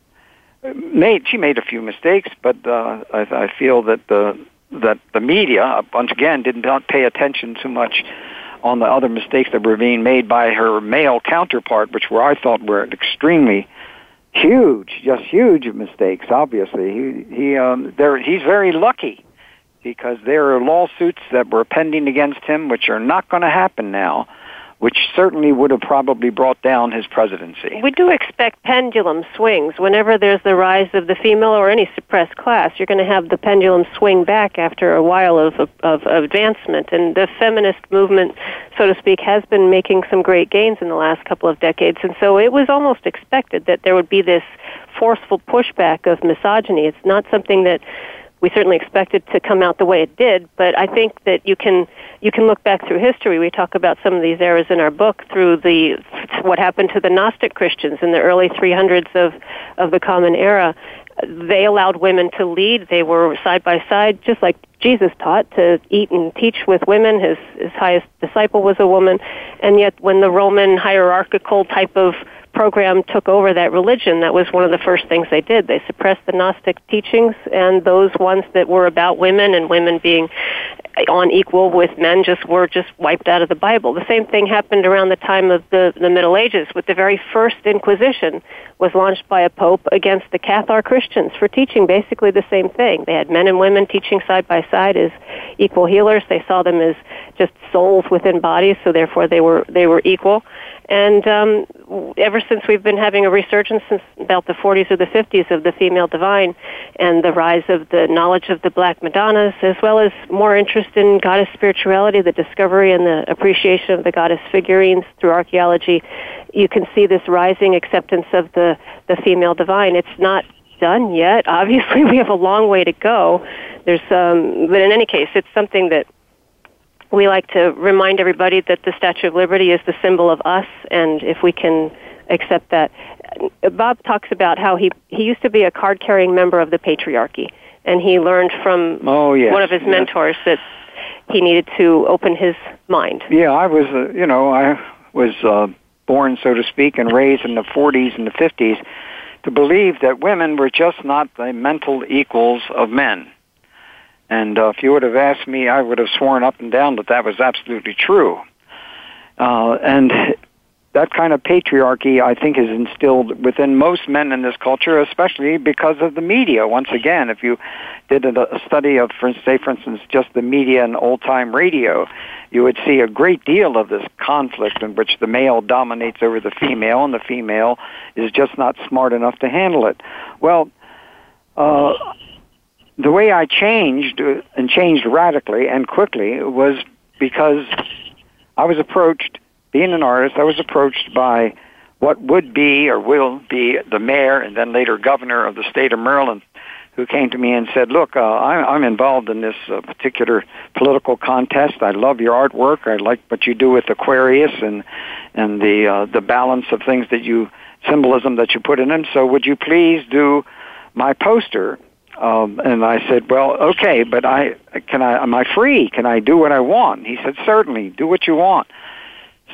made she made a few mistakes, but uh, I, I feel that the that the media once again did not pay attention too much on the other mistakes that were being made by her male counterpart, which were I thought were extremely huge, just huge mistakes. Obviously, he he um, there he's very lucky because there are lawsuits that were pending against him, which are not going to happen now which certainly would have probably brought down his presidency. We do expect pendulum swings. Whenever there's the rise of the female or any suppressed class, you're going to have the pendulum swing back after a while of, of, of advancement. And the feminist movement, so to speak, has been making some great gains in the last couple of decades. And so it was almost expected that there would be this forceful pushback of misogyny. It's not something that we certainly expect it to come out the way it did, but I think that you can you can look back through history. We talk about some of these eras in our book through the what happened to the Gnostic Christians in the early 300s of of the Common Era. They allowed women to lead. They were side by side, just like Jesus taught to eat and teach with women. His his highest disciple was a woman, and yet when the Roman hierarchical type of program took over that religion, that was one of the first things they did. They suppressed the Gnostic teachings, and those ones that were about women and women being on equal with men just were just wiped out of the Bible. The same thing happened around the time of the, the Middle Ages with the very first Inquisition was launched by a pope against the Cathar Christians for teaching basically the same thing. They had men and women teaching side by side as equal healers. They saw them as just souls within bodies, so therefore they were they were equal. And um, ever since we've been having a resurgence since about the 40s or the 50s of the female divine and the rise of the knowledge of the black Madonnas, as well as more interest in goddess spirituality, the discovery and the appreciation of the goddess figurines through archaeology, you can see this rising acceptance of the, the female divine. It's not done yet. <laughs> Obviously, we have a long way to go. There's, um, but in any case, it's something that we like to remind everybody that the Statue of Liberty is the symbol of us, and if we can accept that. Bob talks about how he, he used to be a card carrying member of the patriarchy, and he learned from oh, yes, one of his yes. mentors that he needed to open his mind. Yeah, I was, uh, you know, I was uh, born, so to speak, and raised in the 40s and the 50s to believe that women were just not the mental equals of men. And uh, if you would have asked me, I would have sworn up and down that that was absolutely true. Uh, and that kind of patriarchy, I think, is instilled within most men in this culture, especially because of the media. Once again, if you did a study of, for, say, for instance, just the media and old-time radio, you would see a great deal of this conflict in which the male dominates over the female, and the female is just not smart enough to handle it. Well, uh, the way I changed uh, and changed radically and quickly was because I was approached, being an artist, I was approached by what would be or will be the mayor and then later governor of the state of Maryland, who came to me and said, "Look, uh, I'm, I'm involved in this uh, particular political contest. I love your artwork. I like what you do with Aquarius and and the uh, the balance of things that you symbolism that you put in them. So would you please do my poster?" Um, and I said, "Well, okay, but I can I am I free? Can I do what I want?" He said, "Certainly, do what you want."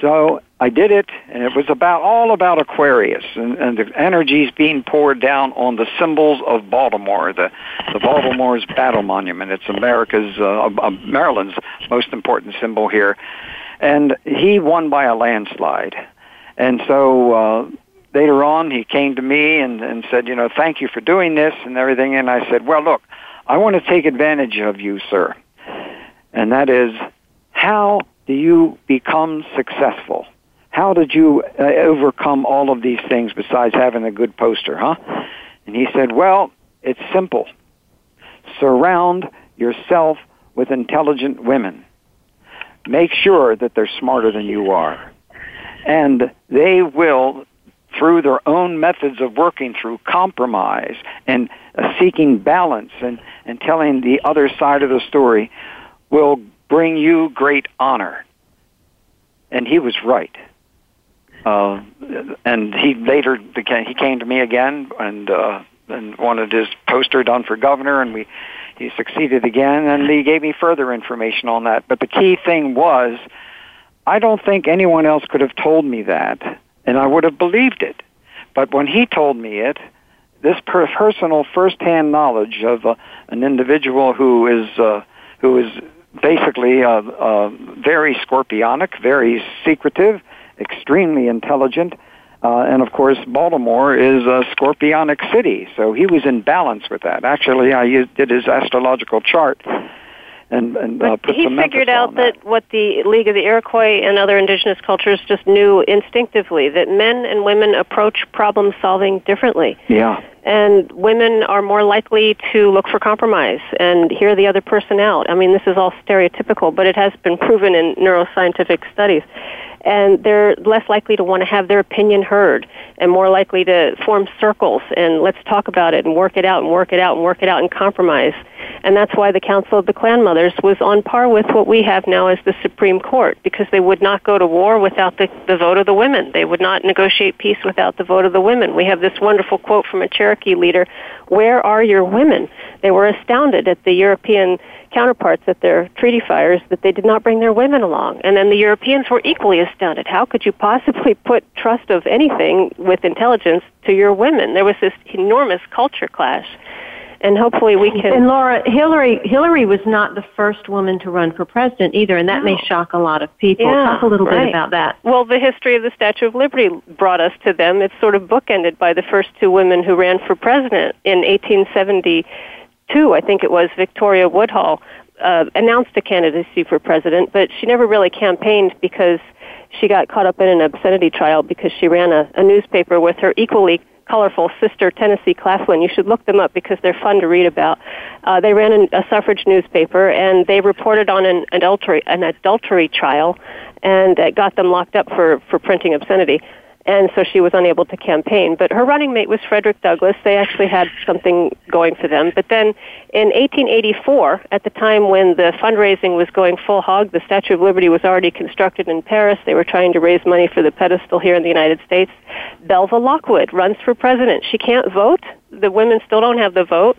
So I did it, and it was about all about Aquarius and, and the energies being poured down on the symbols of Baltimore, the the Baltimore's <laughs> battle monument. It's America's, uh, uh, Maryland's most important symbol here, and he won by a landslide. And so uh, later on, he came to me and, and said, you know, thank you for doing this and everything. And I said, well, look, I want to take advantage of you, sir, and that is how do you become successful? How did you uh, overcome all of these things besides having a good poster, huh? And he said, Well, it's simple. Surround yourself with intelligent women. Make sure that they're smarter than you are. And they will, through their own methods of working through compromise and uh, seeking balance and, and telling the other side of the story, will bring you great honor. And he was right. Uh, and he later became, he came to me again and uh, and wanted his poster done for governor, and we he succeeded again, and he gave me further information on that. But the key thing was, I don't think anyone else could have told me that, and I would have believed it. But when he told me it, this per- personal firsthand knowledge of uh, an individual who is uh, who is basically uh, uh, very scorpionic, very secretive, extremely intelligent, uh, and of course, Baltimore is a scorpionic city, so he was in balance with that. Actually, I used, did his astrological chart and, and uh, put he some figured out that. that what the League of the Iroquois and other indigenous cultures just knew instinctively that men and women approach problem solving differently. Yeah. And women are more likely to look for compromise and hear the other person out. I mean, this is all stereotypical, but it has been proven in neuroscientific studies and they're less likely to want to have their opinion heard and more likely to form circles and let's talk about it and work it out and work it out and work it out and compromise. And that's why the Council of the Clan Mothers was on par with what we have now as the Supreme Court because they would not go to war without the, the vote of the women. They would not negotiate peace without the vote of the women. We have this wonderful quote from a Cherokee leader, where are your women? They were astounded at the European counterparts at their treaty fires that they did not bring their women along. And then the Europeans were equally astounded. How could you possibly <laughs> put trust of anything with intelligence to your women? There was this enormous culture clash. And hopefully we can. And Laura, Hillary, Hillary was not the first woman to run for president either, and that no. may shock a lot of people. Yeah, Talk a little right. bit about that. Well, the history of the Statue of Liberty brought us to them. It's sort of bookended by the first two women who ran for president in 1872. I think it was, Victoria Woodhull, uh, announced a candidacy for president, but she never really campaigned because she got caught up in an obscenity trial because she ran a, a newspaper with her equally colorful sister Tennessee Claflin. You should look them up because they're fun to read about. Uh, they ran an, a suffrage newspaper and they reported on an adultery an adultery trial, and it got them locked up for for printing obscenity and so she was unable to campaign. But her running mate was Frederick Douglass. They actually had something going for them. But then in 1884, at the time when the fundraising was going full hog, the Statue of Liberty was already constructed in Paris. They were trying to raise money for the pedestal here in the United States. Belva Lockwood runs for president. She can't vote. The women still don't have the vote,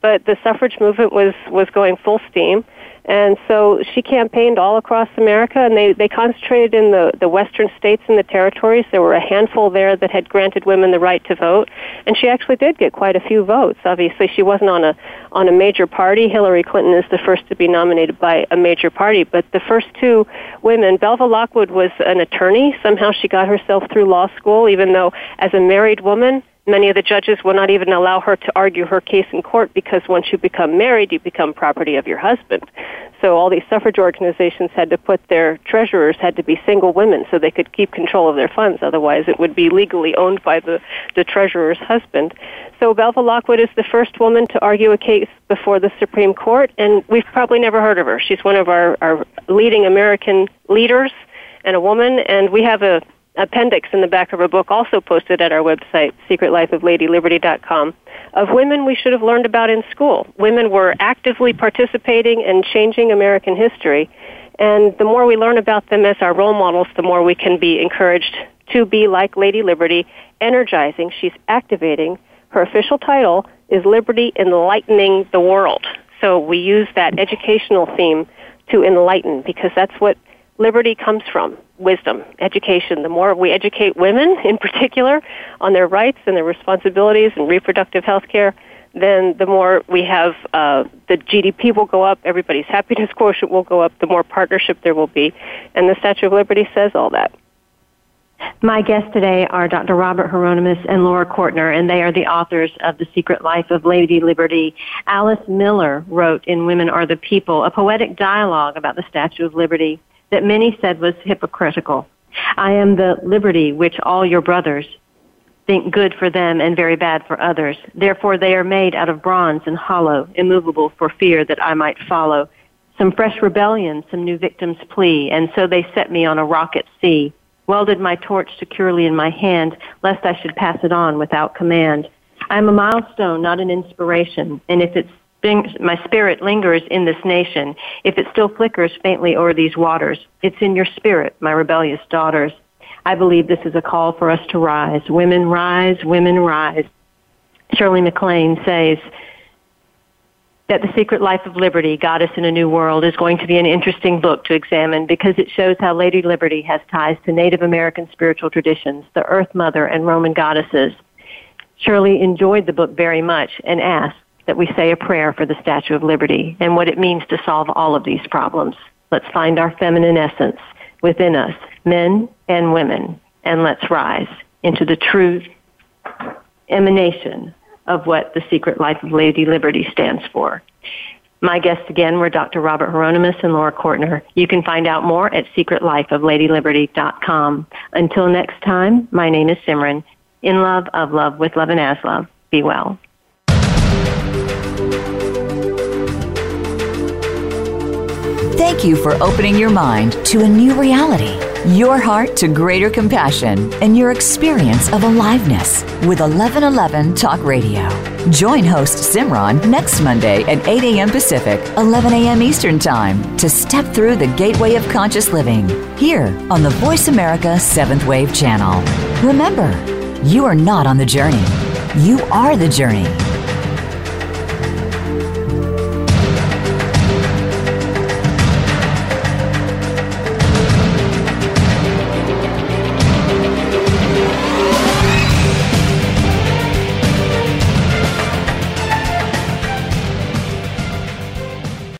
but the suffrage movement was was going full steam and so she campaigned all across America, and they, they concentrated in the, the western states and the territories. There were a handful there that had granted women the right to vote, and she actually did get quite a few votes. Obviously, she wasn't on a on a major party. Hillary Clinton is the first to be nominated by a major party, but the first two women, Belva Lockwood was an attorney. Somehow she got herself through law school, even though as a married woman Many of the judges will not even allow her to argue her case in court because once you become married, you become property of your husband. So all these suffrage organizations had to put their treasurers had to be single women so they could keep control of their funds. Otherwise, it would be legally owned by the, the treasurer's husband. So Belva Lockwood is the first woman to argue a case before the Supreme Court, and we've probably never heard of her. She's one of our, our leading American leaders and a woman, and we have a appendix in the back of her book, also posted at our website, secretlifeofladyliberty.com, of women we should have learned about in school. Women were actively participating and changing American history. And the more we learn about them as our role models, the more we can be encouraged to be like Lady Liberty, energizing. She's activating. Her official title is Liberty Enlightening the World. So we use that educational theme to enlighten because that's what liberty comes from wisdom, education. The more we educate women, <laughs> in particular, on their rights and their responsibilities and reproductive health care, then the more we have, uh, the GDP will go up, everybody's happiness quotient will go up, the more partnership there will be. And the Statue of Liberty says all that. My guests today are Dr. Robert Hieronimus and Laura Cortner, and they are the authors of The Secret Life of Lady Liberty. Alice Miller wrote in Women Are the People a poetic dialogue about the Statue of Liberty that many said was hypocritical. I am the liberty which all your brothers think good for them and very bad for others. Therefore they are made out of bronze and hollow, immovable for fear that I might follow. Some fresh rebellion, some new victim's plea, and so they set me on a rock at sea. Welded my torch securely in my hand, lest I should pass it on without command. I am a milestone, not an inspiration, and if it's my spirit lingers in this nation, if it still flickers faintly o'er these waters, it's in your spirit, my rebellious daughters. I believe this is a call for us to rise. Women rise, women rise. Shirley MacLaine says that The Secret Life of Liberty, Goddess in a New World, is going to be an interesting book to examine because it shows how Lady Liberty has ties to Native American spiritual traditions, the Earth Mother, and Roman goddesses. Shirley enjoyed the book very much and asked, that we say a prayer for the Statue of Liberty and what it means to solve all of these problems. Let's find our feminine essence within us, men and women, and let's rise into the true emanation of what the secret life of Lady Liberty stands for. My guests again were Dr. Robert Hieronimus and Laura Cortner. You can find out more at secretlifeofladyliberty.com. Until next time, my name is Simran. In love, of love, with love and as love. Be well. Thank you for opening your mind to a new reality, your heart to greater compassion, and your experience of aliveness with 1111 Talk Radio. Join host Simran next Monday at 8 a.m. Pacific, 11 a.m. Eastern Time to step through the gateway of conscious living here on the Voice America 7th Wave channel. Remember, you are not on the journey, you are the journey.